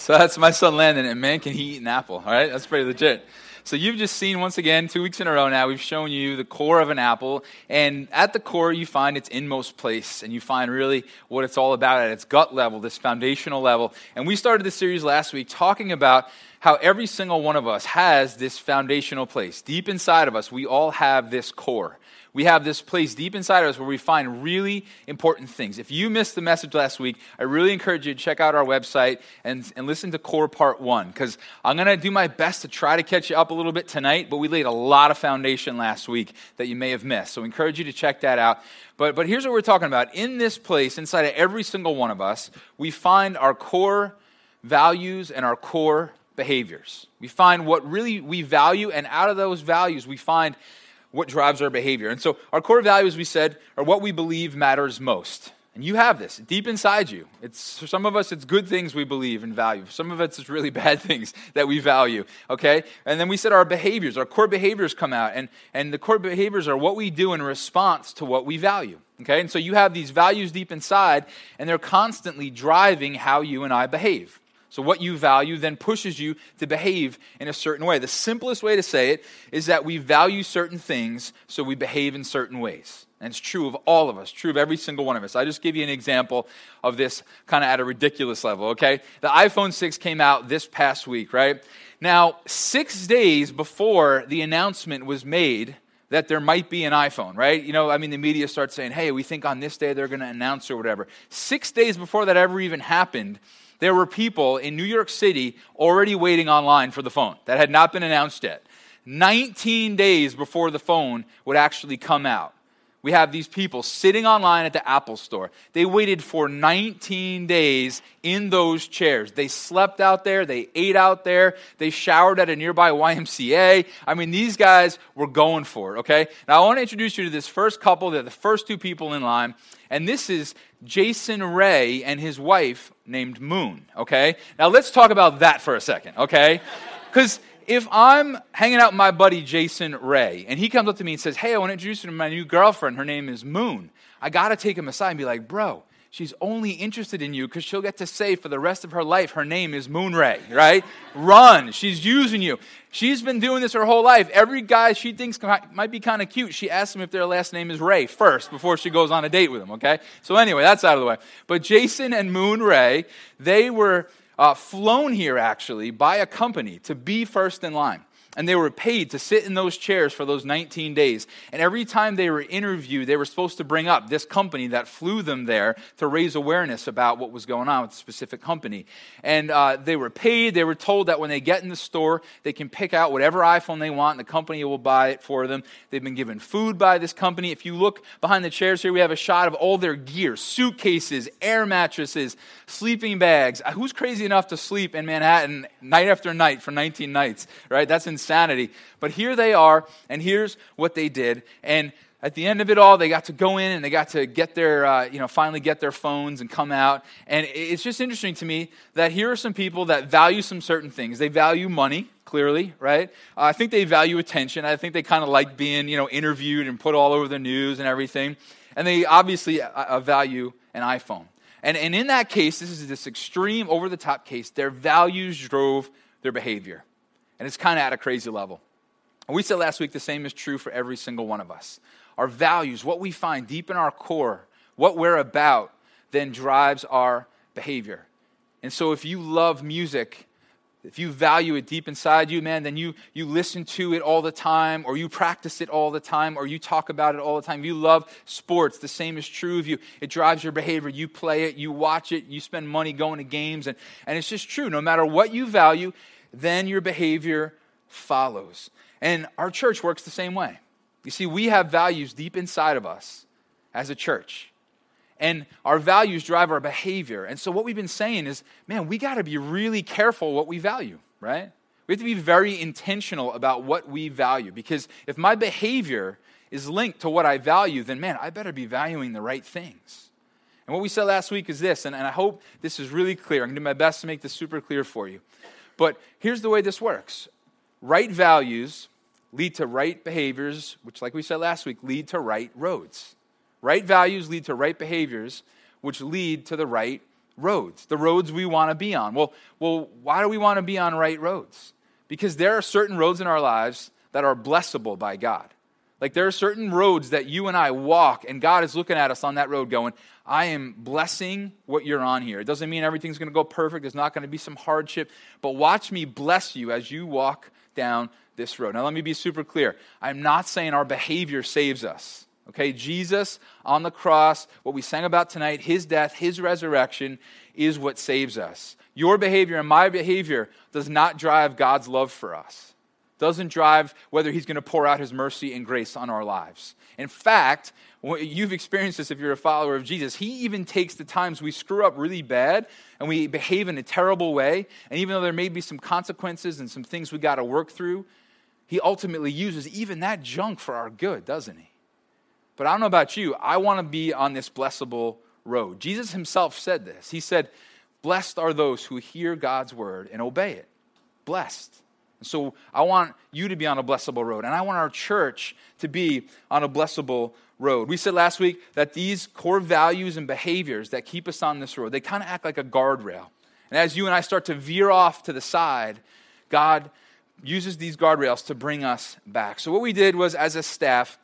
So that's my son Landon, and man, can he eat an apple, all right? That's pretty legit. So you've just seen once again, two weeks in a row now, we've shown you the core of an apple. And at the core, you find its inmost place, and you find really what it's all about at its gut level, this foundational level. And we started this series last week talking about how every single one of us has this foundational place. Deep inside of us, we all have this core we have this place deep inside of us where we find really important things. If you missed the message last week, I really encourage you to check out our website and, and listen to Core Part 1, because I'm going to do my best to try to catch you up a little bit tonight, but we laid a lot of foundation last week that you may have missed. So I encourage you to check that out. But, but here's what we're talking about. In this place, inside of every single one of us, we find our core values and our core behaviors. We find what really we value, and out of those values, we find what drives our behavior. And so, our core values, we said, are what we believe matters most. And you have this deep inside you. It's, for some of us, it's good things we believe and value. For some of us, it's really bad things that we value. Okay? And then we said our behaviors, our core behaviors come out. And, and the core behaviors are what we do in response to what we value. Okay? And so you have these values deep inside, and they're constantly driving how you and I behave. So, what you value then pushes you to behave in a certain way. The simplest way to say it is that we value certain things, so we behave in certain ways. And it's true of all of us, true of every single one of us. I just give you an example of this kind of at a ridiculous level, okay? The iPhone 6 came out this past week, right? Now, six days before the announcement was made, that there might be an iPhone, right? You know, I mean, the media starts saying, hey, we think on this day they're going to announce or whatever. Six days before that ever even happened, there were people in New York City already waiting online for the phone that had not been announced yet. 19 days before the phone would actually come out. We have these people sitting online at the Apple store. They waited for 19 days in those chairs. They slept out there, they ate out there, they showered at a nearby YMCA. I mean, these guys were going for it, okay? Now, I want to introduce you to this first couple. They're the first two people in line. And this is Jason Ray and his wife named Moon, okay? Now let's talk about that for a second, okay? Because if I'm hanging out with my buddy Jason Ray and he comes up to me and says, Hey, I want to introduce you to my new girlfriend, her name is Moon, I got to take him aside and be like, Bro, she's only interested in you because she'll get to say for the rest of her life her name is Moonray, right? Run. She's using you. She's been doing this her whole life. Every guy she thinks might be kind of cute, she asks them if their last name is Ray first before she goes on a date with them, okay? So, anyway, that's out of the way. But Jason and Moon Ray, they were uh, flown here actually by a company to be first in line and they were paid to sit in those chairs for those 19 days. And every time they were interviewed, they were supposed to bring up this company that flew them there to raise awareness about what was going on with the specific company. And uh, they were paid. They were told that when they get in the store, they can pick out whatever iPhone they want, and the company will buy it for them. They've been given food by this company. If you look behind the chairs here, we have a shot of all their gear suitcases, air mattresses, sleeping bags. Who's crazy enough to sleep in Manhattan night after night for 19 nights, right? That's insane insanity. But here they are, and here's what they did. And at the end of it all, they got to go in and they got to get their, uh, you know, finally get their phones and come out. And it's just interesting to me that here are some people that value some certain things. They value money, clearly, right? Uh, I think they value attention. I think they kind of like being, you know, interviewed and put all over the news and everything. And they obviously uh, uh value an iPhone. And, and in that case, this is this extreme, over the top case, their values drove their behavior. And it's kind of at a crazy level. And we said last week the same is true for every single one of us. Our values, what we find deep in our core, what we're about, then drives our behavior. And so if you love music, if you value it deep inside you, man, then you, you listen to it all the time, or you practice it all the time, or you talk about it all the time. If you love sports, the same is true of you. It drives your behavior. You play it, you watch it, you spend money going to games, and, and it's just true. No matter what you value, then your behavior follows. And our church works the same way. You see, we have values deep inside of us as a church. And our values drive our behavior. And so, what we've been saying is, man, we got to be really careful what we value, right? We have to be very intentional about what we value. Because if my behavior is linked to what I value, then, man, I better be valuing the right things. And what we said last week is this, and, and I hope this is really clear. I'm going to do my best to make this super clear for you. But here's the way this works right values lead to right behaviors, which, like we said last week, lead to right roads. Right values lead to right behaviors, which lead to the right roads, the roads we want to be on. Well, well, why do we want to be on right roads? Because there are certain roads in our lives that are blessable by God. Like there are certain roads that you and I walk, and God is looking at us on that road going, I am blessing what you're on here. It doesn't mean everything's going to go perfect. There's not going to be some hardship, but watch me bless you as you walk down this road. Now, let me be super clear. I'm not saying our behavior saves us. Okay, Jesus on the cross, what we sang about tonight, his death, his resurrection is what saves us. Your behavior and my behavior does not drive God's love for us doesn't drive whether he's going to pour out his mercy and grace on our lives. In fact, you've experienced this if you're a follower of Jesus. He even takes the times we screw up really bad and we behave in a terrible way, and even though there may be some consequences and some things we got to work through, he ultimately uses even that junk for our good, doesn't he? But I don't know about you, I want to be on this blessable road. Jesus himself said this. He said, Blessed are those who hear God's word and obey it. Blessed. So I want you to be on a blessable road, and I want our church to be on a blessable road. We said last week that these core values and behaviors that keep us on this road, they kind of act like a guardrail. And as you and I start to veer off to the side, God uses these guardrails to bring us back. So what we did was as a staff,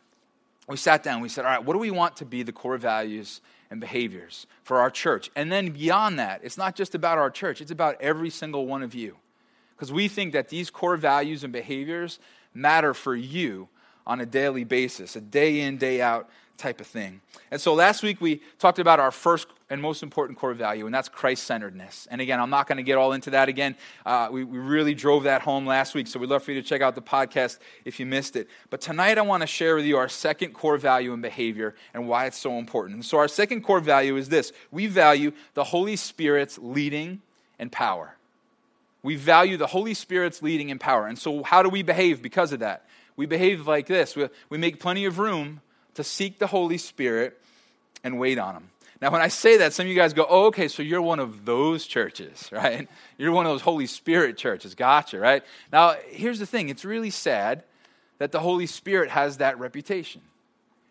we sat down, we said, all right, what do we want to be the core values and behaviors for our church? And then beyond that, it's not just about our church, it's about every single one of you because we think that these core values and behaviors matter for you on a daily basis, a day in, day out type of thing. And so last week we talked about our first and most important core value, and that's Christ centeredness. And again, I'm not going to get all into that again. Uh, we, we really drove that home last week, so we'd love for you to check out the podcast if you missed it. But tonight I want to share with you our second core value and behavior and why it's so important. And so our second core value is this we value the Holy Spirit's leading and power. We value the Holy Spirit's leading and power. And so, how do we behave because of that? We behave like this we, we make plenty of room to seek the Holy Spirit and wait on Him. Now, when I say that, some of you guys go, oh, okay, so you're one of those churches, right? You're one of those Holy Spirit churches. Gotcha, right? Now, here's the thing it's really sad that the Holy Spirit has that reputation.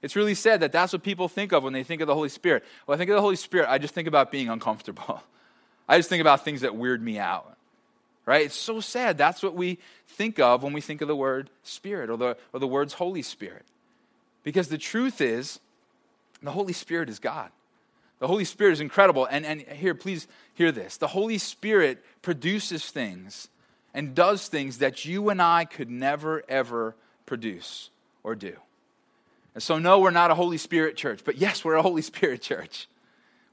It's really sad that that's what people think of when they think of the Holy Spirit. When I think of the Holy Spirit, I just think about being uncomfortable. I just think about things that weird me out right? It's so sad. That's what we think of when we think of the word Spirit or the, or the words Holy Spirit. Because the truth is, the Holy Spirit is God. The Holy Spirit is incredible. And, and here, please hear this. The Holy Spirit produces things and does things that you and I could never, ever produce or do. And so, no, we're not a Holy Spirit church, but yes, we're a Holy Spirit church.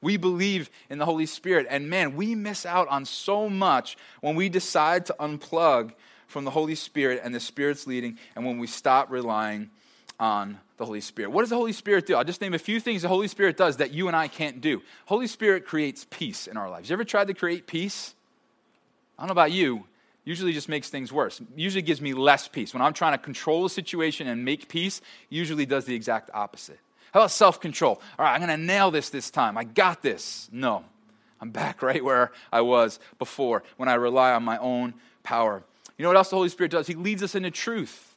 We believe in the Holy Spirit. And man, we miss out on so much when we decide to unplug from the Holy Spirit and the Spirit's leading and when we stop relying on the Holy Spirit. What does the Holy Spirit do? I'll just name a few things the Holy Spirit does that you and I can't do. Holy Spirit creates peace in our lives. You ever tried to create peace? I don't know about you. Usually just makes things worse. Usually gives me less peace. When I'm trying to control a situation and make peace, usually does the exact opposite. How about self control? All right, I'm going to nail this this time. I got this. No, I'm back right where I was before when I rely on my own power. You know what else the Holy Spirit does? He leads us into truth.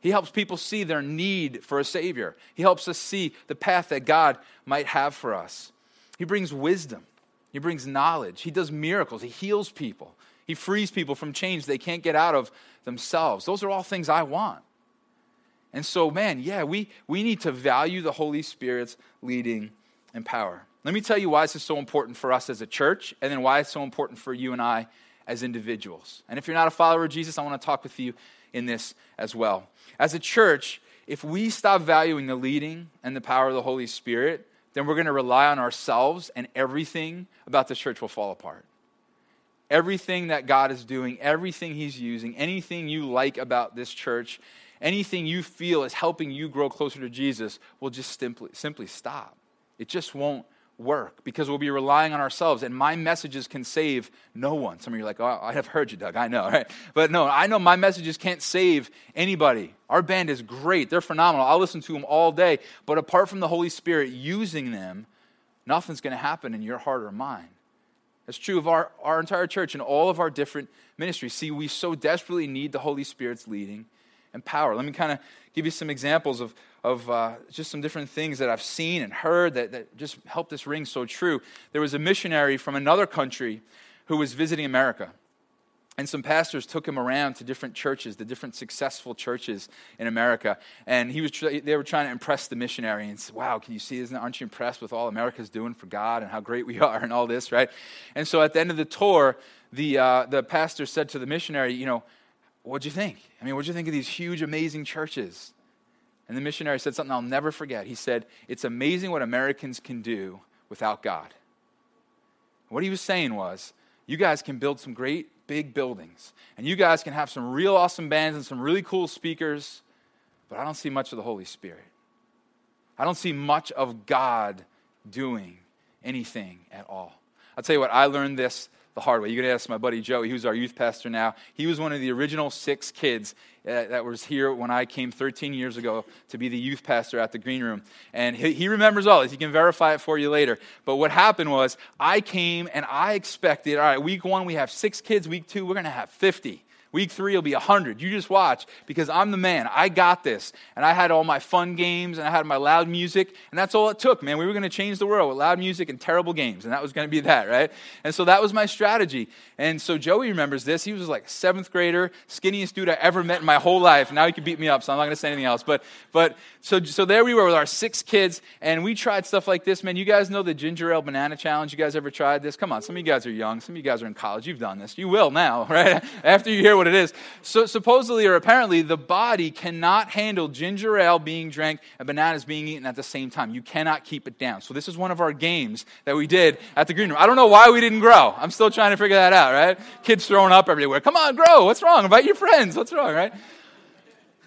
He helps people see their need for a Savior. He helps us see the path that God might have for us. He brings wisdom, He brings knowledge, He does miracles, He heals people, He frees people from chains they can't get out of themselves. Those are all things I want. And so, man, yeah, we, we need to value the Holy Spirit's leading and power. Let me tell you why this is so important for us as a church, and then why it's so important for you and I as individuals. And if you're not a follower of Jesus, I want to talk with you in this as well. As a church, if we stop valuing the leading and the power of the Holy Spirit, then we're going to rely on ourselves, and everything about the church will fall apart. Everything that God is doing, everything He's using, anything you like about this church anything you feel is helping you grow closer to Jesus will just simply, simply stop. It just won't work because we'll be relying on ourselves and my messages can save no one. Some of you are like, oh, I have heard you, Doug. I know, right? But no, I know my messages can't save anybody. Our band is great. They're phenomenal. I'll listen to them all day. But apart from the Holy Spirit using them, nothing's going to happen in your heart or mind. That's true of our, our entire church and all of our different ministries. See, we so desperately need the Holy Spirit's leading and power. Let me kind of give you some examples of, of uh, just some different things that I've seen and heard that, that just helped this ring so true. There was a missionary from another country who was visiting America. And some pastors took him around to different churches, the different successful churches in America. And he was, they were trying to impress the missionary and said, Wow, can you see, isn't, aren't you impressed with all America's doing for God and how great we are and all this, right? And so at the end of the tour, the, uh, the pastor said to the missionary, You know, what'd you think? I mean, what'd you think of these huge, amazing churches? And the missionary said something I'll never forget. He said, It's amazing what Americans can do without God. What he was saying was, You guys can build some great big buildings. And you guys can have some real awesome bands and some really cool speakers, but I don't see much of the Holy Spirit. I don't see much of God doing anything at all. I'll tell you what, I learned this the hard way. Going to ask my buddy Joey, who's our youth pastor now. He was one of the original six kids uh, that was here when I came 13 years ago to be the youth pastor at the Green Room. And he, he remembers all this. He can verify it for you later. But what happened was, I came and I expected, all right, week one, we have six kids. Week two, we're going to have 50. Week three will be 100. You just watch because I'm the man. I got this. And I had all my fun games and I had my loud music. And that's all it took, man. We were going to change the world with loud music and terrible games. And that was going to be that, right? And so that was my strategy. And so Joey remembers this. He was like seventh grader, skinniest dude I ever met in my whole life. Now he can beat me up, so I'm not going to say anything else. But, but so, so there we were with our six kids. And we tried stuff like this, man. You guys know the ginger ale banana challenge? You guys ever tried this? Come on. Some of you guys are young. Some of you guys are in college. You've done this. You will now, right? After you hear what it is. So, supposedly or apparently, the body cannot handle ginger ale being drank and bananas being eaten at the same time. You cannot keep it down. So, this is one of our games that we did at the green room. I don't know why we didn't grow. I'm still trying to figure that out, right? Kids throwing up everywhere. Come on, grow. What's wrong? Invite your friends. What's wrong, right?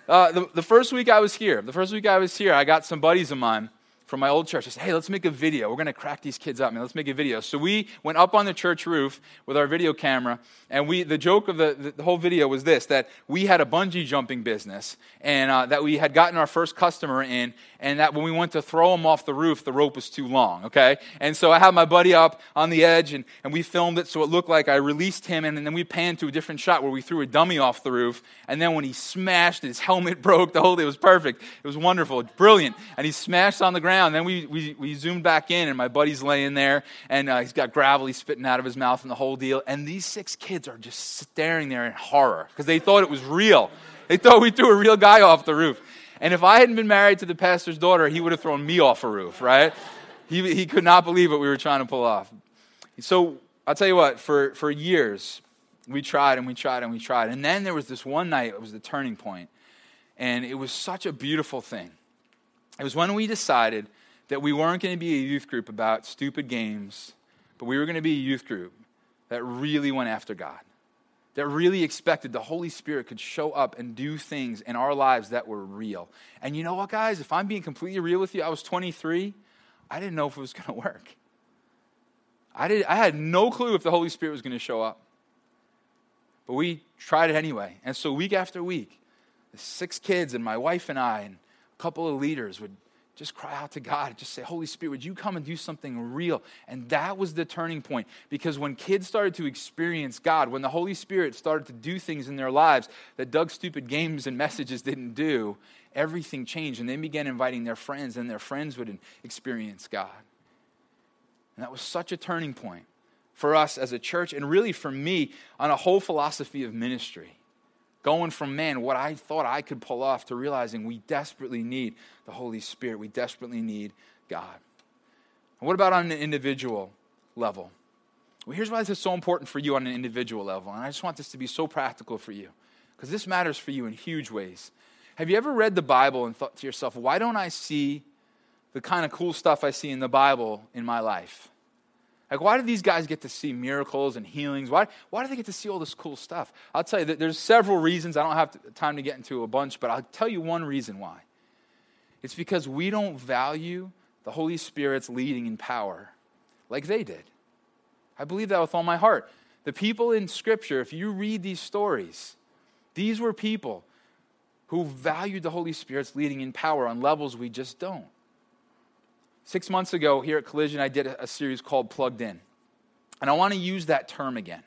Uh, the, the first week I was here, the first week I was here, I got some buddies of mine from my old church. I said, hey, let's make a video. We're going to crack these kids up, man. Let's make a video. So we went up on the church roof with our video camera, and we, the joke of the, the whole video was this that we had a bungee jumping business, and uh, that we had gotten our first customer in, and that when we went to throw him off the roof, the rope was too long, okay? And so I had my buddy up on the edge, and, and we filmed it so it looked like I released him, and, and then we panned to a different shot where we threw a dummy off the roof, and then when he smashed, his helmet broke, the whole thing was perfect. It was wonderful, brilliant. And he smashed on the ground down. Then we, we, we zoomed back in, and my buddy's laying there, and uh, he's got gravel he's spitting out of his mouth and the whole deal. And these six kids are just staring there in horror because they thought it was real. They thought we threw a real guy off the roof. And if I hadn't been married to the pastor's daughter, he would have thrown me off a roof, right? He, he could not believe what we were trying to pull off. So I'll tell you what, for, for years, we tried and we tried and we tried. And then there was this one night, it was the turning point, And it was such a beautiful thing. It was when we decided that we weren't going to be a youth group about stupid games, but we were going to be a youth group that really went after God, that really expected the Holy Spirit could show up and do things in our lives that were real. And you know what, guys? If I'm being completely real with you, I was 23. I didn't know if it was going to work. I, did, I had no clue if the Holy Spirit was going to show up. But we tried it anyway. And so, week after week, the six kids and my wife and I and couple of leaders would just cry out to God. Just say, Holy Spirit, would you come and do something real? And that was the turning point. Because when kids started to experience God, when the Holy Spirit started to do things in their lives that Doug's stupid games and messages didn't do, everything changed. And they began inviting their friends, and their friends would experience God. And that was such a turning point for us as a church, and really for me on a whole philosophy of ministry. Going from, man, what I thought I could pull off to realizing we desperately need the Holy Spirit. We desperately need God. And what about on an individual level? Well, here's why this is so important for you on an individual level. And I just want this to be so practical for you because this matters for you in huge ways. Have you ever read the Bible and thought to yourself, why don't I see the kind of cool stuff I see in the Bible in my life? Like, why do these guys get to see miracles and healings? Why, why do they get to see all this cool stuff? I'll tell you, there's several reasons. I don't have time to get into a bunch, but I'll tell you one reason why. It's because we don't value the Holy Spirit's leading in power like they did. I believe that with all my heart. The people in Scripture, if you read these stories, these were people who valued the Holy Spirit's leading in power on levels we just don't. Six months ago here at Collision, I did a, series called Plugged In. And I want to use that term again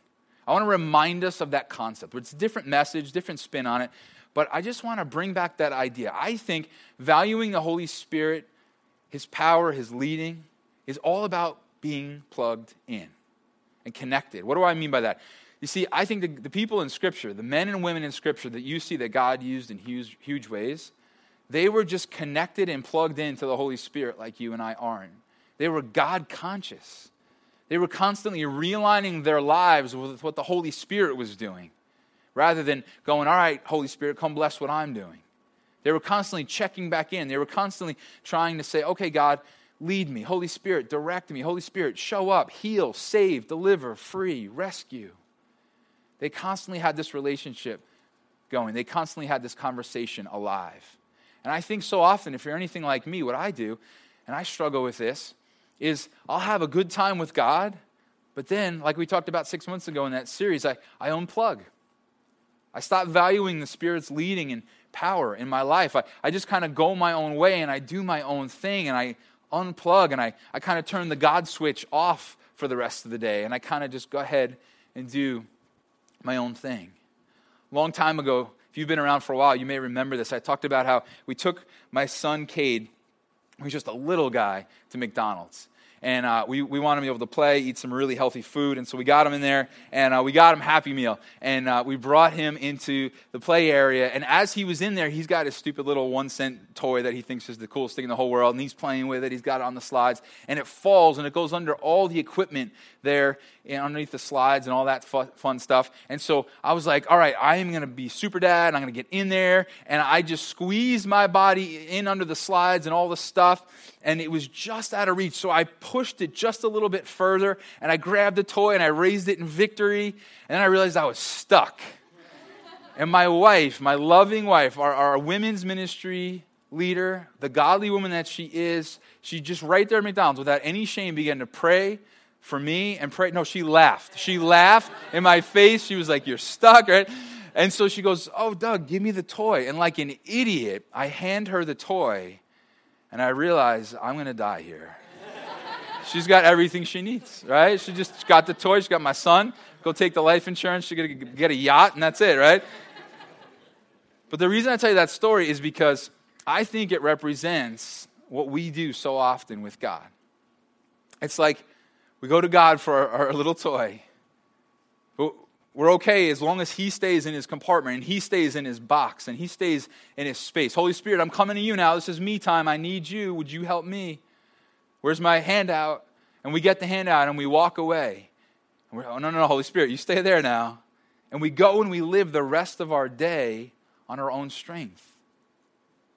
I want to remind us of that concept. It's a different message, different spin on it, but I just want to bring back that idea. I think valuing the Holy Spirit, His power, His leading, is all about being plugged in and connected. What do I mean by that? You see, I think the, the people in Scripture, the men and women in Scripture that you see that God used in huge, huge ways, they were just connected and plugged into the Holy Spirit like you and I aren't. They were God conscious. They were constantly realigning their lives with what the Holy Spirit was doing rather than going, All right, Holy Spirit, come bless what I'm doing. They were constantly checking back in. They were constantly trying to say, Okay, God, lead me. Holy Spirit, direct me. Holy Spirit, show up, heal, save, deliver, free, rescue. They constantly had this relationship going, they constantly had this conversation alive. And I think so often, if you're anything like me, what I do, and I struggle with this, is I'll have a good time with God, but then, like we talked about six months ago in that series, I, I unplug. I stop valuing the Spirit's leading and power in my life. I, I just kind of go my own way and I do my own thing and I unplug and I, I kind of turn the God switch off for the rest of the day and I kind of just go ahead and do my own thing. Long time ago, if you've been around for a while, you may remember this. I talked about how we took my son Cade, who's just a little guy, to McDonald's and uh, we, we want him to be able to play, eat some really healthy food. And so we got him in there, and uh, we got him Happy Meal. And uh, we brought him into the play area. And as he was in there, he's got his stupid little one cent toy that he thinks is the coolest thing in the whole world. And he's playing with it. He's got it on the slides. And it falls, and it goes under all the equipment there underneath the slides and all that fun stuff. And so I was like, all right, I am going to be super dad. I'm going to get in there. And I just squeezed my body in under the slides and all the stuff. And it was just out of reach. So I pushed it just a little bit further. And I grabbed the toy and I raised it in victory. And then I realized I was stuck. And my wife, my loving wife, our, our women's ministry leader, the godly woman that she is, she just right there at McDonald's without any shame began to pray for me and pray. No, she laughed. She laughed in my face. She was like, You're stuck, right? And so she goes, Oh, Doug, give me the toy. And like an idiot, I hand her the toy and I realize I'm going to die here. She's got everything she needs, right? She just got the toy. She got my son. Go take the life insurance. She's going to get a yacht, and that's it, right? But the reason I tell you that story is because I think it represents what we do so often with God. It's like we go to God for our, our little toy. But we're okay as long as He stays in His compartment and He stays in His box and He stays in His space. Holy Spirit, I'm coming to you now. This is me time. I need you. Would you help me? Where's my handout? And we get the handout and we walk away. And we're, oh, no, no, no, Holy Spirit, you stay there now. And we go and we live the rest of our day on our own strength.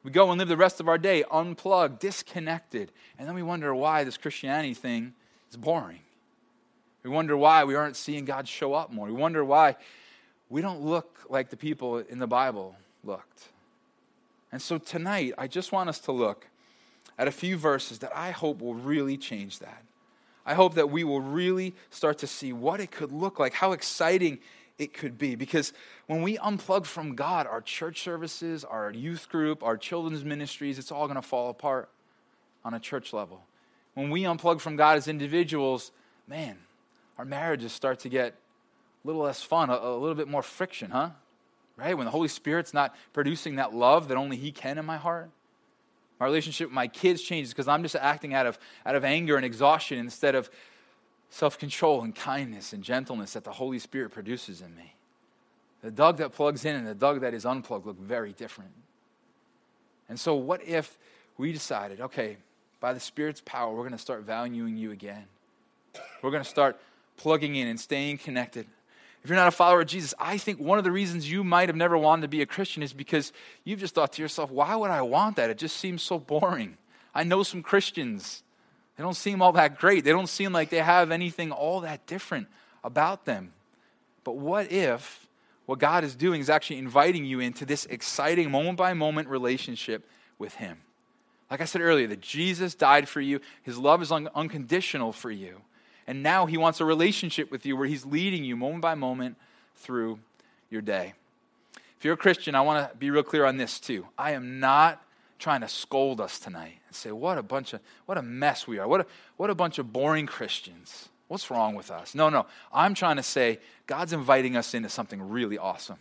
We go and live the rest of our day unplugged, disconnected. And then we wonder why this Christianity thing it's boring. We wonder why we aren't seeing God show up more. We wonder why we don't look like the people in the Bible looked. And so tonight, I just want us to look at a few verses that I hope will really change that. I hope that we will really start to see what it could look like, how exciting it could be. Because when we unplug from God, our church services, our youth group, our children's ministries, it's all going to fall apart on a church level when we unplug from God as individuals, man, our marriages start to get a little less fun, a, a little bit more friction, huh? Right? When the Holy Spirit's not producing that love that only He can in my heart. My relationship with my kids changes because I'm just acting out of, out of anger and exhaustion instead of self control and kindness and gentleness that the Holy Spirit produces in me. The Doug that plugs in and the Doug that is unplugged look very different. And so, what if we decided, okay, by the Spirit's power, we're going to start valuing you again. We're going to start plugging in and staying connected. If you're not a follower of Jesus, I think one of the reasons you might have never wanted to be a Christian is because you've just thought to yourself, why would I want that? It just seems so boring. I know some Christians. They don't seem all that great. They don't seem like they have anything all that different about them. But what if what God is doing is actually inviting you into this exciting moment by moment relationship with Him? Like I said earlier, that Jesus died for you, his love is un- unconditional for you. And now he wants a relationship with you where he's leading you moment by moment through your day. If you're a Christian, I want to be real clear on this too. I am not trying to scold us tonight and say, what a bunch of, what a mess we are. What a, what a bunch of boring Christians. What's wrong with us? No, no. I'm trying to say God's inviting us into something really awesome.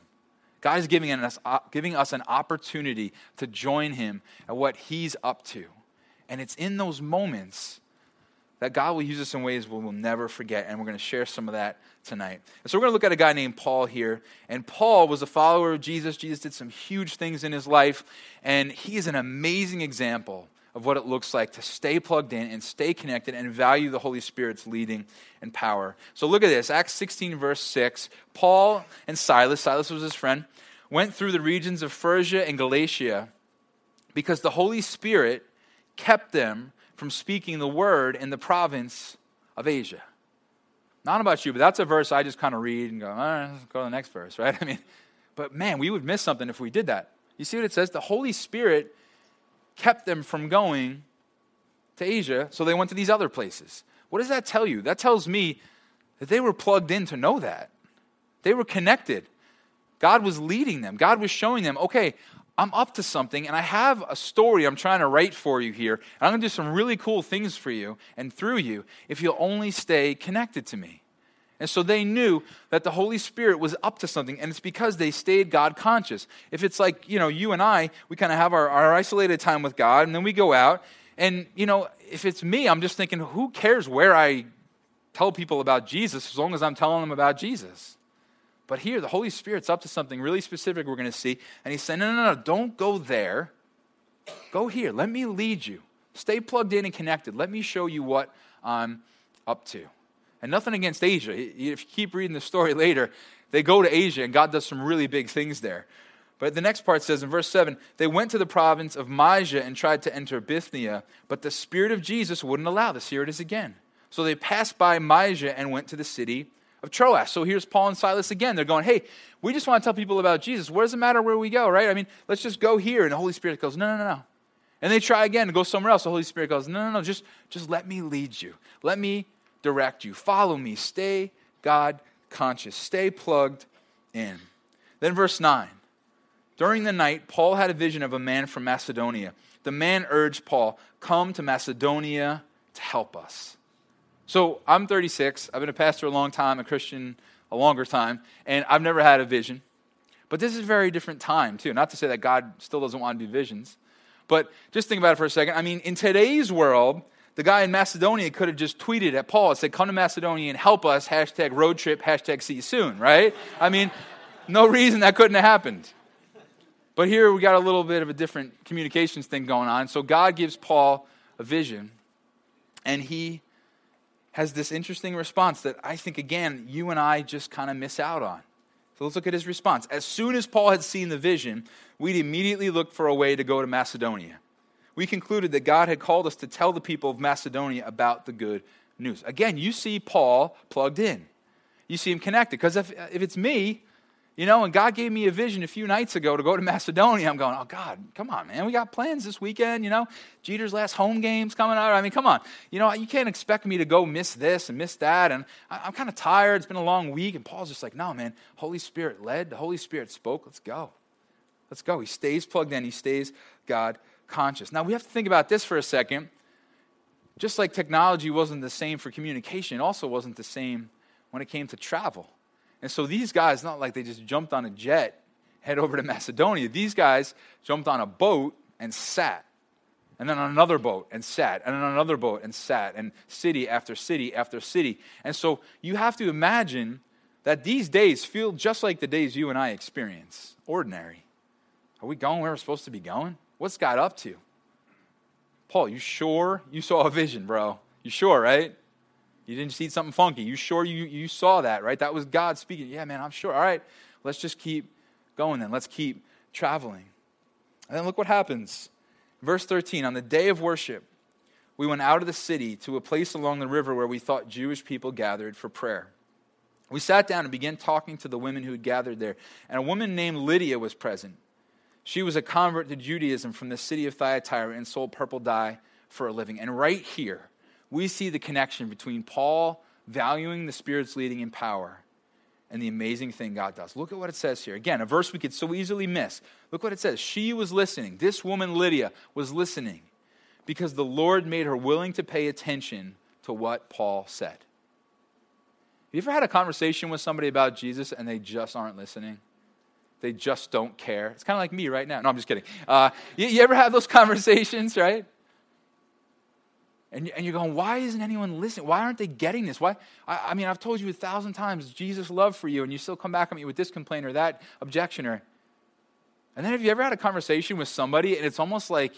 God is giving us, uh, giving us an opportunity to join Him at what He's up to. And it's in those moments that God will use us in ways we will never forget. And we're going to share some of that tonight. And so we're going to look at a guy named Paul here. And Paul was a follower of Jesus. Jesus did some huge things in his life. And he is an amazing example of what it looks like to stay plugged in and stay connected and value the Holy Spirit's leading and power. So look at this Acts 16, verse 6. Paul and Silas, Silas was his friend, went through the regions of Phrygia and Galatia because the Holy Spirit kept them from speaking the word in the province of Asia. Not about you, but that's a verse I just kind of read and go, all right, let's go to the next verse, right? I mean, but man, we would miss something if we did that. You see what it says? The Holy Spirit kept them from going to Asia, so they went to these other places. What does that tell you? That tells me that they were plugged in to know that. They were connected. God was leading them, God was showing them, okay, I'm up to something and I have a story I'm trying to write for you here. And I'm going to do some really cool things for you and through you if you'll only stay connected to me. And so they knew that the Holy Spirit was up to something, and it's because they stayed God conscious. If it's like, you know, you and I, we kind of have our, our isolated time with God, and then we go out, and, you know, if it's me, I'm just thinking, who cares where I tell people about Jesus as long as I'm telling them about Jesus? But here, the Holy Spirit's up to something really specific we're going to see, and He's saying, no, no, no, don't go there. Go here. Let me lead you. Stay plugged in and connected. Let me show you what I'm up to. And nothing against Asia. If you keep reading the story later, they go to Asia and God does some really big things there. But the next part says in verse 7 they went to the province of Mysia and tried to enter Bithynia, but the Spirit of Jesus wouldn't allow this. Here it is again. So they passed by Mysia and went to the city of Troas. So here's Paul and Silas again. They're going, hey, we just want to tell people about Jesus. What does it matter where we go, right? I mean, let's just go here. And the Holy Spirit goes, no, no, no, no. And they try again to go somewhere else. The Holy Spirit goes, no, no, no, just, just let me lead you. Let me direct you. Follow me. Stay God conscious. Stay plugged in. Then, verse 9. During the night, Paul had a vision of a man from Macedonia. The man urged Paul, Come to Macedonia to help us. So I'm 36. I've been a pastor a long time, a Christian a longer time, and I've never had a vision. But this is a very different time, too. Not to say that God still doesn't want to do visions, but just think about it for a second. I mean, in today's world, the guy in Macedonia could have just tweeted at Paul and said, Come to Macedonia and help us, hashtag road trip, hashtag see you soon, right? I mean, no reason that couldn't have happened. But here we got a little bit of a different communications thing going on. So God gives Paul a vision, and he has this interesting response that I think, again, you and I just kind of miss out on. So let's look at his response. As soon as Paul had seen the vision, we'd immediately look for a way to go to Macedonia we concluded that God had called us to tell the people of Macedonia about the good news. Again, you see Paul plugged in. You see him connected. Because if, if it's me, you know, and God gave me a vision a few nights ago to go to Macedonia, I'm going, oh, God, come on, man. We got plans this weekend, you know. Jeter's last home game's coming out. I mean, come on. You know, you can't expect me to go miss this and miss that. And I, am kind of tired. It's been a long week. And Paul's just like, no, man. Holy Spirit led. The Holy Spirit spoke. Let's go. Let's go. He stays plugged in. He stays God conscious. Now, we have to think about this for a second. Just like technology wasn't the same for communication, it also wasn't the same when it came to travel. And so these guys, not like they just jumped on a jet, head over to Macedonia. These guys jumped on a boat and sat. And then on another boat and sat. And on another boat and sat. And city after city after city. And so you have to imagine that these days feel just like the days you and I experience ordinary. Are we going where we're supposed to be going? What's God up to? Paul, you sure you saw a vision, bro? You sure, right? You didn't see something funky. You sure you, you saw that, right? That was God speaking. Yeah, man, I'm sure. All right, let's just keep going then. Let's keep traveling. And then look what happens. Verse 13 On the day of worship, we went out of the city to a place along the river where we thought Jewish people gathered for prayer. We sat down and began talking to the women who had gathered there. And a woman named Lydia was present. She was a convert to Judaism from the city of Thyatira and sold purple dye for a living. And right here, we see the connection between Paul valuing the Spirit's leading in power and the amazing thing God does. Look at what it says here. Again, a verse we could so easily miss. Look what it says. She was listening. This woman, Lydia, was listening because the Lord made her willing to pay attention to what Paul said. Have you ever had a conversation with somebody about Jesus and they just aren't listening? They just don't care. It's kind of like me right now. No, I'm just kidding. Uh, you, you ever have those conversations, right? And, and you're going, why isn't anyone listening? Why aren't they getting this? Why? I, I mean, I've told you a thousand times Jesus' love for you, and you still come back at me with this complaint or that objection. Or, and then have you ever had a conversation with somebody and it's almost like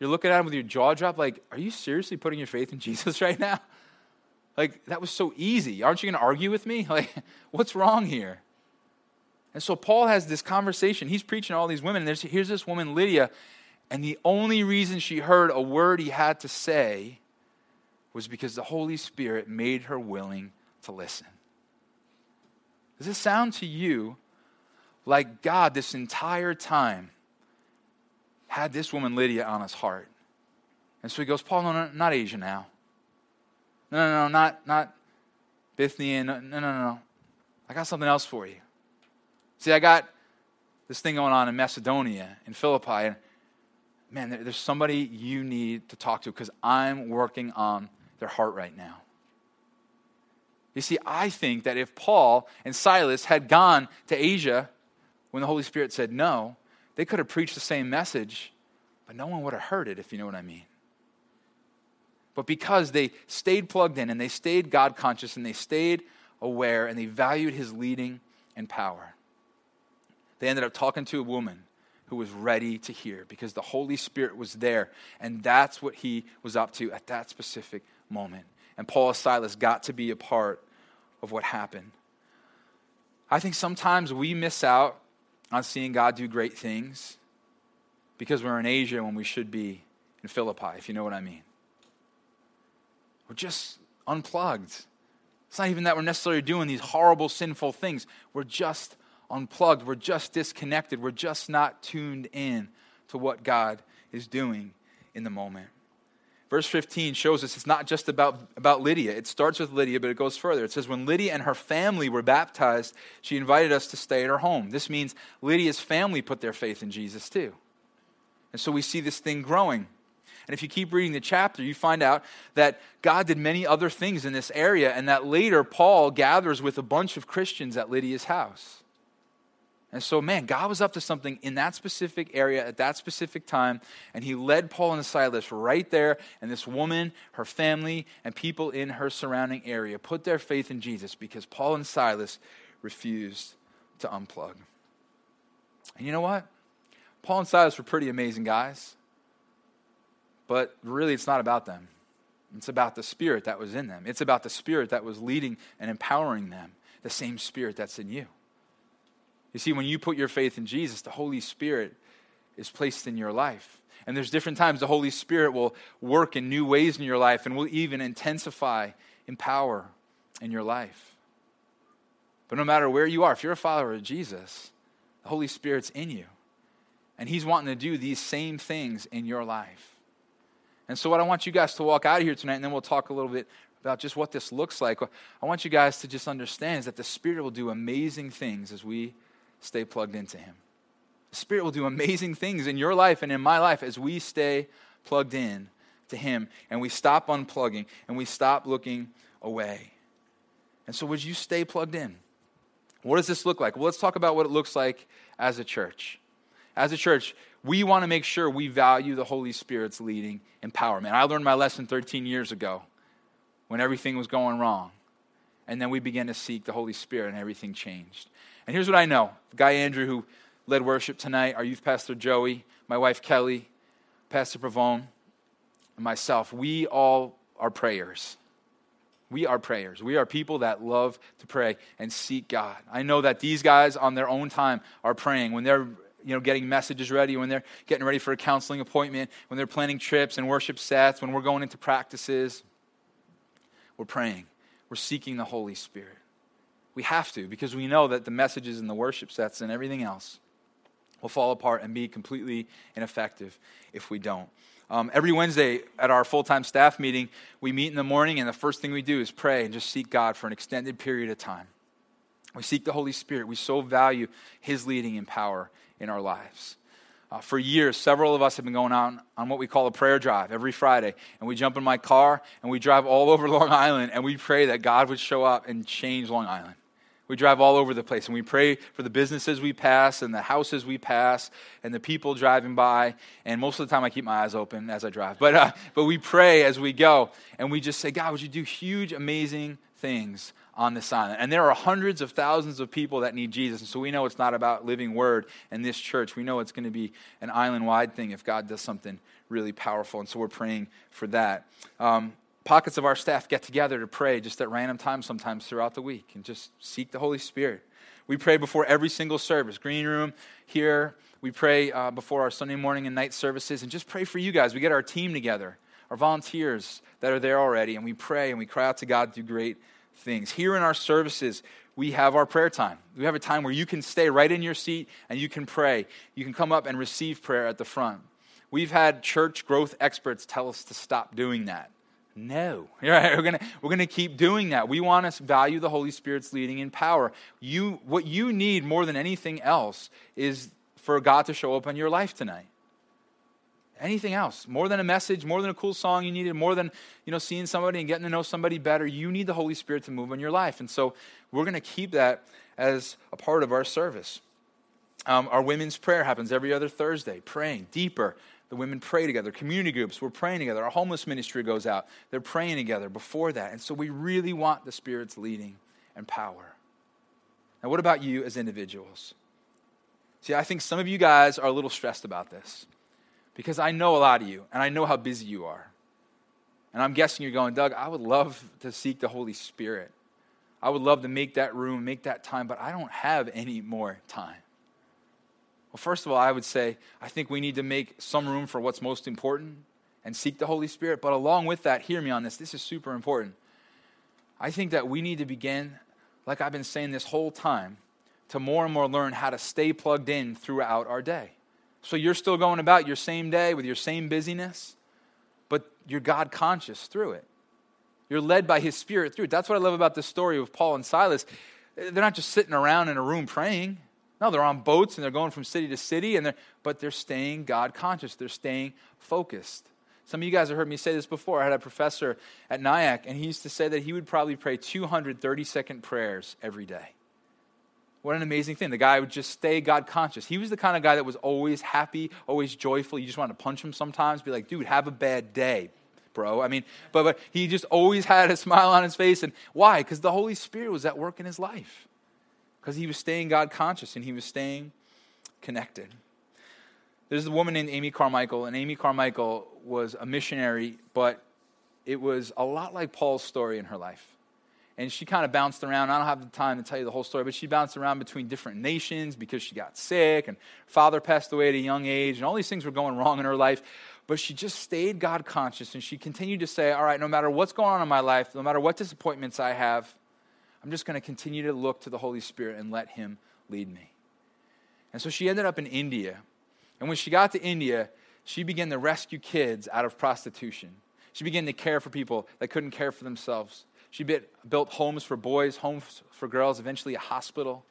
you're looking at them with your jaw dropped, like, are you seriously putting your faith in Jesus right now? Like, that was so easy. Aren't you going to argue with me? Like, what's wrong here? And so Paul has this conversation. He's preaching to all these women. And here's this woman, Lydia, and the only reason she heard a word he had to say was because the Holy Spirit made her willing to listen. Does this sound to you like God, this entire time, had this woman Lydia on his heart? And so he goes, Paul, no, no not Asia now. No, no, no, not, not Bithynia. No, no, no, no. I got something else for you. See, I got this thing going on in Macedonia, in Philippi, and man, there's somebody you need to talk to because I'm working on their heart right now. You see, I think that if Paul and Silas had gone to Asia when the Holy Spirit said no, they could have preached the same message, but no one would have heard it, if you know what I mean. But because they stayed plugged in and they stayed God conscious and they stayed aware and they valued his leading and power, they ended up talking to a woman who was ready to hear because the Holy Spirit was there. And that's what he was up to at that specific moment. And Paul and Silas got to be a part of what happened. I think sometimes we miss out on seeing God do great things because we're in Asia when we should be in Philippi, if you know what I mean. We're just unplugged. It's not even that we're necessarily doing these horrible, sinful things. We're just unplugged. We're just disconnected. We're just not tuned in to what God is doing in the moment. Verse 15 shows us it's not just about, about Lydia. It starts with Lydia, but it goes further. It says, When Lydia and her family were baptized, she invited us to stay at her home. This means Lydia's family put their faith in Jesus too. And so we see this thing growing. And if you keep reading the chapter, you find out that God did many other things in this area, and that later Paul gathers with a bunch of Christians at Lydia's house. And so, man, God was up to something in that specific area at that specific time, and he led Paul and Silas right there, and this woman, her family, and people in her surrounding area put their faith in Jesus because Paul and Silas refused to unplug. And you know what? Paul and Silas were pretty amazing guys, but really it's not about them. It's about the spirit that was in them, it's about the spirit that was leading and empowering them, the same spirit that's in you. You see, when you put your faith in Jesus, the Holy Spirit is placed in your life. And there's different times the Holy Spirit will work in new ways in your life and will even intensify in power in your life. But no matter where you are, if you're a follower of Jesus, the Holy Spirit's in you. And He's wanting to do these same things in your life. And so, what I want you guys to walk out of here tonight, and then we'll talk a little bit about just what this looks like. I want you guys to just understand is that the Spirit will do amazing things as we stay plugged into Him. The Spirit will do amazing things in your life and in my life as we stay plugged in to Him and we stop unplugging and we stop looking away. And so, would you stay plugged in? What does this look like? Well, let's talk about what it looks like as a church. As a church, we want to make sure we value the Holy Spirit's leading empowerment. I learned my lesson 13 years ago when everything was going wrong. And then we began to seek the Holy Spirit and everything changed. And here's what I know Guy Andrew, who led worship tonight, our youth pastor Joey, my wife Kelly, Pastor Pavone, and myself, we all are prayers. We are prayers. We are people that love to pray and seek God. I know that these guys on their own time are praying when they're you know, getting messages ready, when they're getting ready for a counseling appointment, when they're planning trips and worship sets, when we're going into practices. We're praying. We're seeking the Holy Spirit. We have to because we know that the messages and the worship sets and everything else will fall apart and be completely ineffective if we don't. Um, every Wednesday at our full time staff meeting, we meet in the morning, and the first thing we do is pray and just seek God for an extended period of time. We seek the Holy Spirit. We so value His leading and power in our lives. Uh, for years, several of us have been going out on what we call a prayer drive every Friday. And we jump in my car and we drive all over Long Island and we pray that God would show up and change Long Island. We drive all over the place and we pray for the businesses we pass and the houses we pass and the people driving by. And most of the time I keep my eyes open as I drive. But, uh, but we pray as we go and we just say, God, would you do huge, amazing things on this island? And there are hundreds of thousands of people that need Jesus. And so we know it's not about living word in this church. We know it's going to be an island wide thing if God does something really powerful. And so we're praying for that. Um, pockets of our staff get together to pray just at random times sometimes throughout the week and just seek the Holy Spirit. We pray before every single service, green room here. We pray uh, before our Sunday morning and night services and just pray for you guys. We get our team together, our volunteers that are there already, and we pray and we cry out to God to do great things. Here in our services, we have our prayer time. We have a time where you can stay right in your seat and you can pray. You can come up and receive prayer at the front. We've had church growth experts tell us to stop doing that. No. Right? We're going we're gonna keep doing that. We want to value the Holy Spirit's leading in power. You, what you need more than anything else is for God to show up in your life tonight. Anything else, more than a message, more than a cool song you needed, more than you know seeing somebody and getting to know somebody better, you need the Holy Spirit to move in your life. And so we're going to keep that as a part of our service. Um, our women's prayer happens every other Thursday, praying deeper, the women pray together. Community groups, we're praying together. Our homeless ministry goes out. They're praying together before that. And so we really want the Spirit's leading and power. Now, what about you as individuals? See, I think some of you guys are a little stressed about this because I know a lot of you and I know how busy you are. And I'm guessing you're going, Doug, I would love to seek the Holy Spirit. I would love to make that room, make that time, but I don't have any more time. Well, first of all, I would say I think we need to make some room for what's most important and seek the Holy Spirit. But along with that, hear me on this. This is super important. I think that we need to begin, like I've been saying this whole time, to more and more learn how to stay plugged in throughout our day. So you're still going about your same day with your same busyness, but you're God conscious through it. You're led by His Spirit through it. That's what I love about this story of Paul and Silas. They're not just sitting around in a room praying. No, they're on boats and they're going from city to city, and they're, but they're staying God conscious. They're staying focused. Some of you guys have heard me say this before. I had a professor at Nyack, and he used to say that he would probably pray 230 second prayers every day. What an amazing thing. The guy would just stay God conscious. He was the kind of guy that was always happy, always joyful. You just want to punch him sometimes, be like, dude, have a bad day, bro. I mean, but, but he just always had a smile on his face. And why? Because the Holy Spirit was at work in his life because he was staying God conscious and he was staying connected. There's a woman named Amy Carmichael, and Amy Carmichael was a missionary, but it was a lot like Paul's story in her life. And she kind of bounced around. I don't have the time to tell you the whole story, but she bounced around between different nations because she got sick, and father passed away at a young age, and all these things were going wrong in her life. But she just stayed God conscious, and she continued to say, All right, no matter what's going on in my life, no matter what disappointments I have, I'm just going to continue to look to the Holy Spirit and let Him lead me. And so she ended up in India. And when she got to India, she began to rescue kids out of prostitution. She began to care for people that couldn't care for themselves. She built homes for boys, homes for girls, eventually a hospital.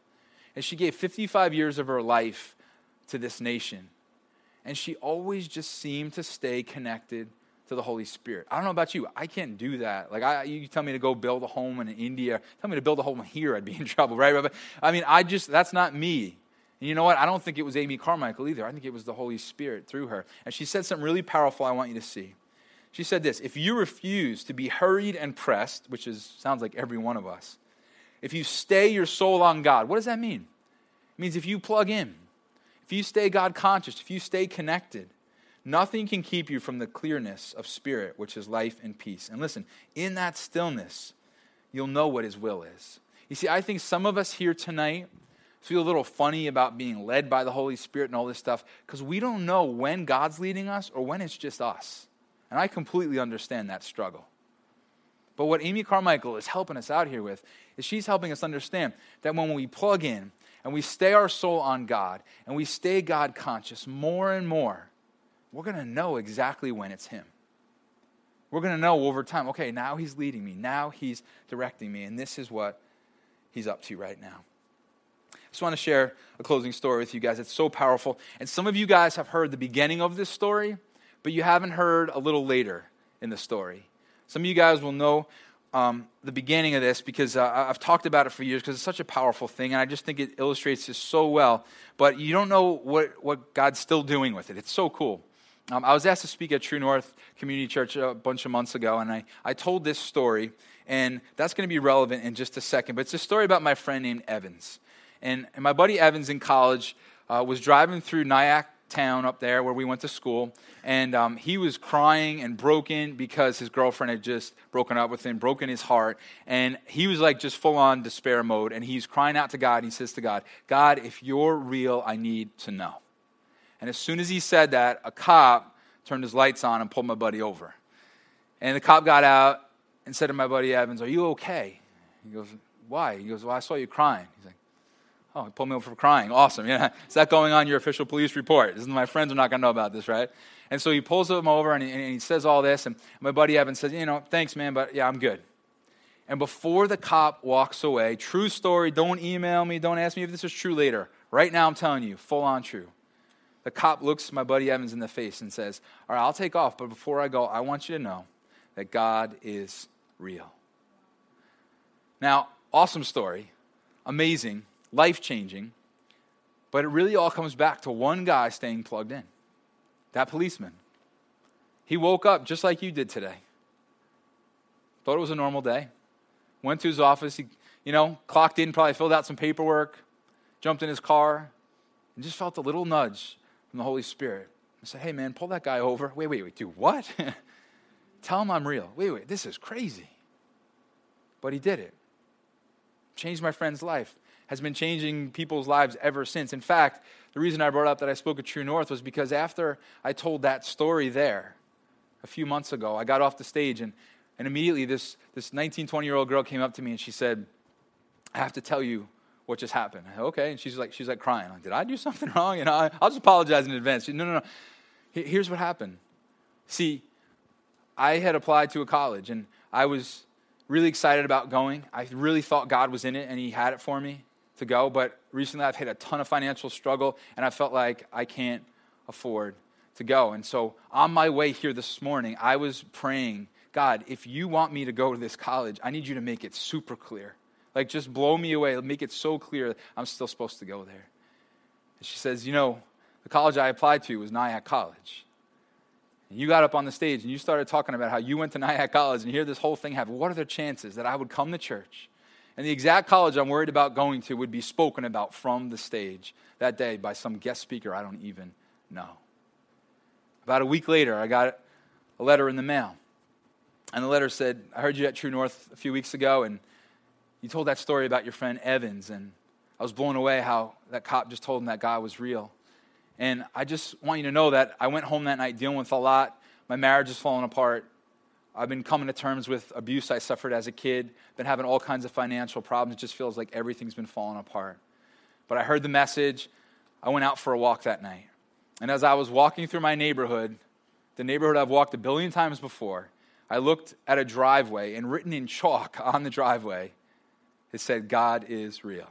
And she gave 55 years of her life to this nation. And she always just seemed to stay connected to the Holy Spirit. I don't know about you. I can't do that. Like, I, you tell me to go build a home in India, tell me to build a home here, I'd be in trouble, right? But, I mean, I just, that's not me. And you know what? I don't think it was Amy Carmichael either. I think it was the Holy Spirit through her. And she said something really powerful I want you to see. She said this If you refuse to be hurried and pressed, which is, sounds like every one of us, if you stay your soul on God, what does that mean? It means if you plug in, if you stay God conscious, if you stay connected, Nothing can keep you from the clearness of spirit, which is life and peace. And listen, in that stillness, you'll know what His will is. You see, I think some of us here tonight feel a little funny about being led by the Holy Spirit and all this stuff because we don't know when God's leading us or when it's just us. And I completely understand that struggle. But what Amy Carmichael is helping us out here with is she's helping us understand that when we plug in and we stay our soul on God and we stay God conscious more and more, we're going to know exactly when it's Him. We're going to know over time, okay, now He's leading me, now He's directing me, and this is what He's up to right now. I just want to share a closing story with you guys. It's so powerful. And some of you guys have heard the beginning of this story, but you haven't heard a little later in the story. Some of you guys will know um, the beginning of this because uh, I've talked about it for years because it's such a powerful thing, and I just think it illustrates this so well. But you don't know what, what God's still doing with it. It's so cool. Um, I was asked to speak at True North Community Church a bunch of months ago, and I, I told this story, and that's going to be relevant in just a second. But it's a story about my friend named Evans. And, and my buddy Evans in college uh, was driving through Nyack town up there where we went to school, and um, he was crying and broken because his girlfriend had just broken up with him, broken his heart, and he was like just full on despair mode. And he's crying out to God. And he says to God, God, if you're real, I need to know. And as soon as he said that, a cop turned his lights on and pulled my buddy over. And the cop got out and said to my buddy Evans, Are you okay? He goes, Why? He goes, Well, I saw you crying. He's like, Oh, he pulled me over for crying. Awesome. Yeah. Is that going on your official police report? Isn't my friends are not going to know about this, right? And so he pulls him over and he, and he says all this. And my buddy Evans says, You know, thanks, man, but yeah, I'm good. And before the cop walks away, true story, don't email me, don't ask me if this is true later. Right now, I'm telling you, full on true. The cop looks my buddy Evans in the face and says, All right, I'll take off, but before I go, I want you to know that God is real. Now, awesome story, amazing, life changing, but it really all comes back to one guy staying plugged in that policeman. He woke up just like you did today. Thought it was a normal day. Went to his office. He, you know, clocked in, probably filled out some paperwork, jumped in his car, and just felt a little nudge from the Holy Spirit. I said, hey, man, pull that guy over. Wait, wait, wait, do what? Tell him I'm real. Wait, wait, this is crazy. But he did it. Changed my friend's life. Has been changing people's lives ever since. In fact, the reason I brought up that I spoke at True North was because after I told that story there a few months ago, I got off the stage and, and immediately this, this 19, 20 year old girl came up to me and she said, I have to tell you what just happened. Okay. And she's like, she's like crying. Like, Did I do something wrong? You know, I, will just apologize in advance. She, no, no, no. Here's what happened. See, I had applied to a college and I was really excited about going. I really thought God was in it and He had it for me to go. But recently I've hit a ton of financial struggle and I felt like I can't afford to go. And so on my way here this morning, I was praying, God, if you want me to go to this college, I need you to make it super clear. Like, just blow me away. Make it so clear I'm still supposed to go there. And she says, You know, the college I applied to was Nyack College. And you got up on the stage and you started talking about how you went to Nyack College and here this whole thing happened. What are the chances that I would come to church and the exact college I'm worried about going to would be spoken about from the stage that day by some guest speaker I don't even know? About a week later, I got a letter in the mail. And the letter said, I heard you at True North a few weeks ago, and you told that story about your friend Evans, and I was blown away how that cop just told him that guy was real. And I just want you to know that I went home that night dealing with a lot. My marriage is falling apart. I've been coming to terms with abuse I suffered as a kid, been having all kinds of financial problems. It just feels like everything's been falling apart. But I heard the message. I went out for a walk that night. And as I was walking through my neighborhood, the neighborhood I've walked a billion times before, I looked at a driveway, and written in chalk on the driveway it said, God is real.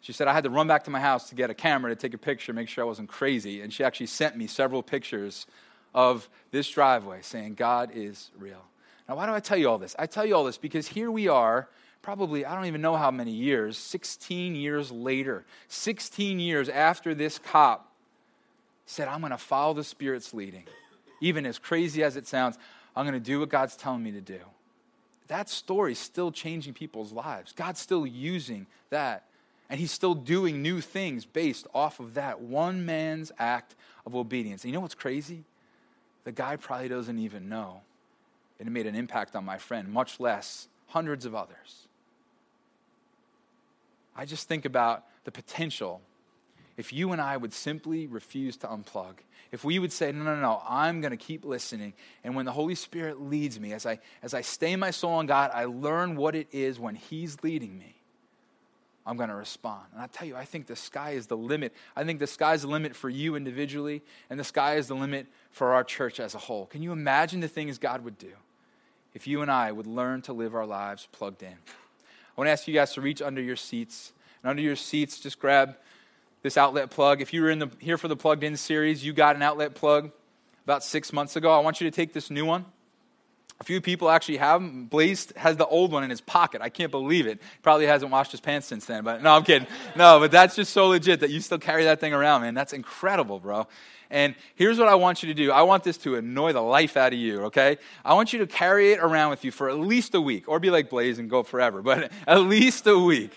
She said, I had to run back to my house to get a camera to take a picture, make sure I wasn't crazy. And she actually sent me several pictures of this driveway saying, God is real. Now, why do I tell you all this? I tell you all this because here we are, probably, I don't even know how many years, 16 years later, 16 years after this cop said, I'm going to follow the Spirit's leading. Even as crazy as it sounds, I'm going to do what God's telling me to do that story is still changing people's lives. God's still using that. And he's still doing new things based off of that one man's act of obedience. And you know what's crazy? The guy probably doesn't even know it made an impact on my friend, much less hundreds of others. I just think about the potential if you and I would simply refuse to unplug, if we would say, no, no, no, I'm going to keep listening. And when the Holy Spirit leads me, as I, as I stay my soul on God, I learn what it is when He's leading me. I'm going to respond. And I tell you, I think the sky is the limit. I think the sky is the limit for you individually, and the sky is the limit for our church as a whole. Can you imagine the things God would do if you and I would learn to live our lives plugged in? I want to ask you guys to reach under your seats And under your seats, just grab this outlet plug. If you were in the, here for the plugged in series, you got an outlet plug about six months ago. I want you to take this new one. A few people actually have them. Blaze has the old one in his pocket. I can't believe it. Probably hasn't washed his pants since then. But no, I'm kidding. No, but that's just so legit that you still carry that thing around, man. That's incredible, bro. And here's what I want you to do. I want this to annoy the life out of you, okay? I want you to carry it around with you for at least a week, or be like Blaze and go forever, but at least a week,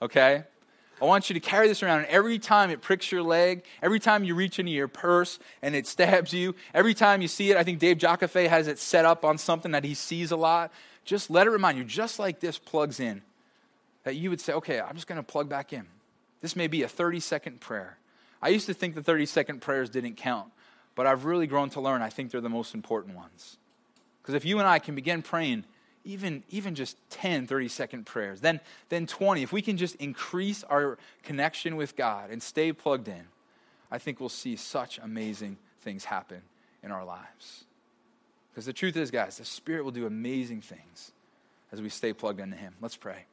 okay? I want you to carry this around, and every time it pricks your leg, every time you reach into your purse and it stabs you, every time you see it, I think Dave Jockefe has it set up on something that he sees a lot. Just let it remind you, just like this plugs in, that you would say, okay, I'm just going to plug back in. This may be a 30 second prayer. I used to think the 30 second prayers didn't count, but I've really grown to learn I think they're the most important ones. Because if you and I can begin praying, even, even just 10 30 second prayers then, then 20 if we can just increase our connection with god and stay plugged in i think we'll see such amazing things happen in our lives. Because the truth is guys the spirit will do amazing things as we stay plugged into him. Let's pray.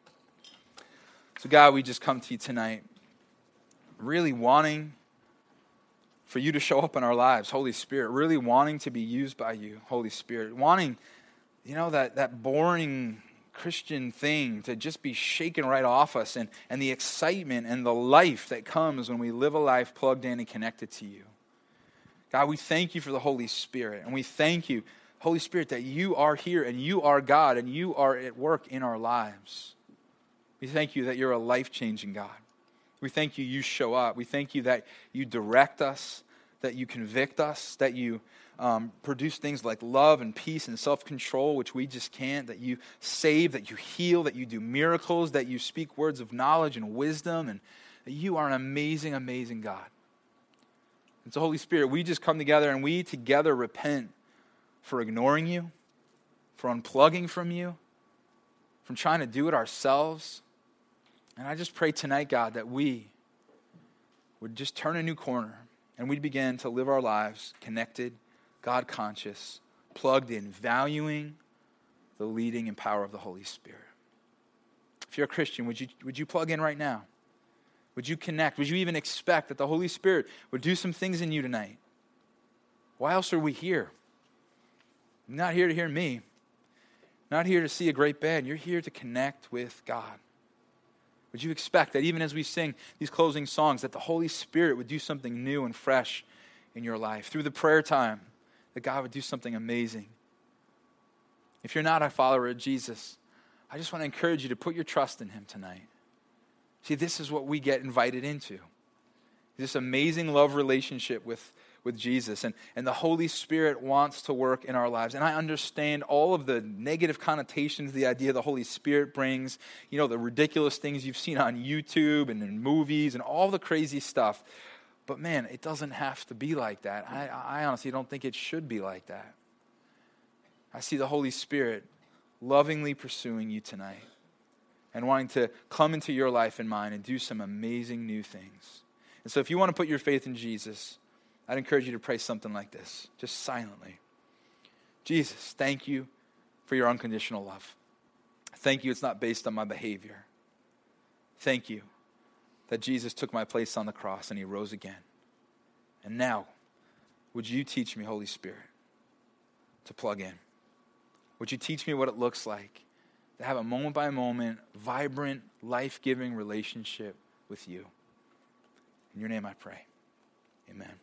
So god we just come to you tonight really wanting for you to show up in our lives holy spirit really wanting to be used by you holy spirit wanting you know, that, that boring Christian thing to just be shaken right off us and, and the excitement and the life that comes when we live a life plugged in and connected to you. God, we thank you for the Holy Spirit. And we thank you, Holy Spirit, that you are here and you are God and you are at work in our lives. We thank you that you're a life changing God. We thank you, you show up. We thank you that you direct us, that you convict us, that you um, produce things like love and peace and self control, which we just can't, that you save, that you heal, that you do miracles, that you speak words of knowledge and wisdom, and that you are an amazing, amazing God. And so, Holy Spirit, we just come together and we together repent for ignoring you, for unplugging from you, from trying to do it ourselves. And I just pray tonight, God, that we would just turn a new corner and we'd begin to live our lives connected God conscious, plugged in, valuing the leading and power of the Holy Spirit. If you're a Christian, would you, would you plug in right now? Would you connect? Would you even expect that the Holy Spirit would do some things in you tonight? Why else are we here? Not here to hear me. Not here to see a great band. You're here to connect with God. Would you expect that even as we sing these closing songs, that the Holy Spirit would do something new and fresh in your life through the prayer time? That God would do something amazing. If you're not a follower of Jesus, I just want to encourage you to put your trust in Him tonight. See, this is what we get invited into this amazing love relationship with, with Jesus. And, and the Holy Spirit wants to work in our lives. And I understand all of the negative connotations the idea the Holy Spirit brings, you know, the ridiculous things you've seen on YouTube and in movies and all the crazy stuff. But man, it doesn't have to be like that. I, I honestly don't think it should be like that. I see the Holy Spirit lovingly pursuing you tonight and wanting to come into your life and mine and do some amazing new things. And so, if you want to put your faith in Jesus, I'd encourage you to pray something like this, just silently Jesus, thank you for your unconditional love. Thank you, it's not based on my behavior. Thank you that Jesus took my place on the cross and he rose again. And now, would you teach me, Holy Spirit, to plug in? Would you teach me what it looks like to have a moment by moment, vibrant, life giving relationship with you? In your name I pray. Amen.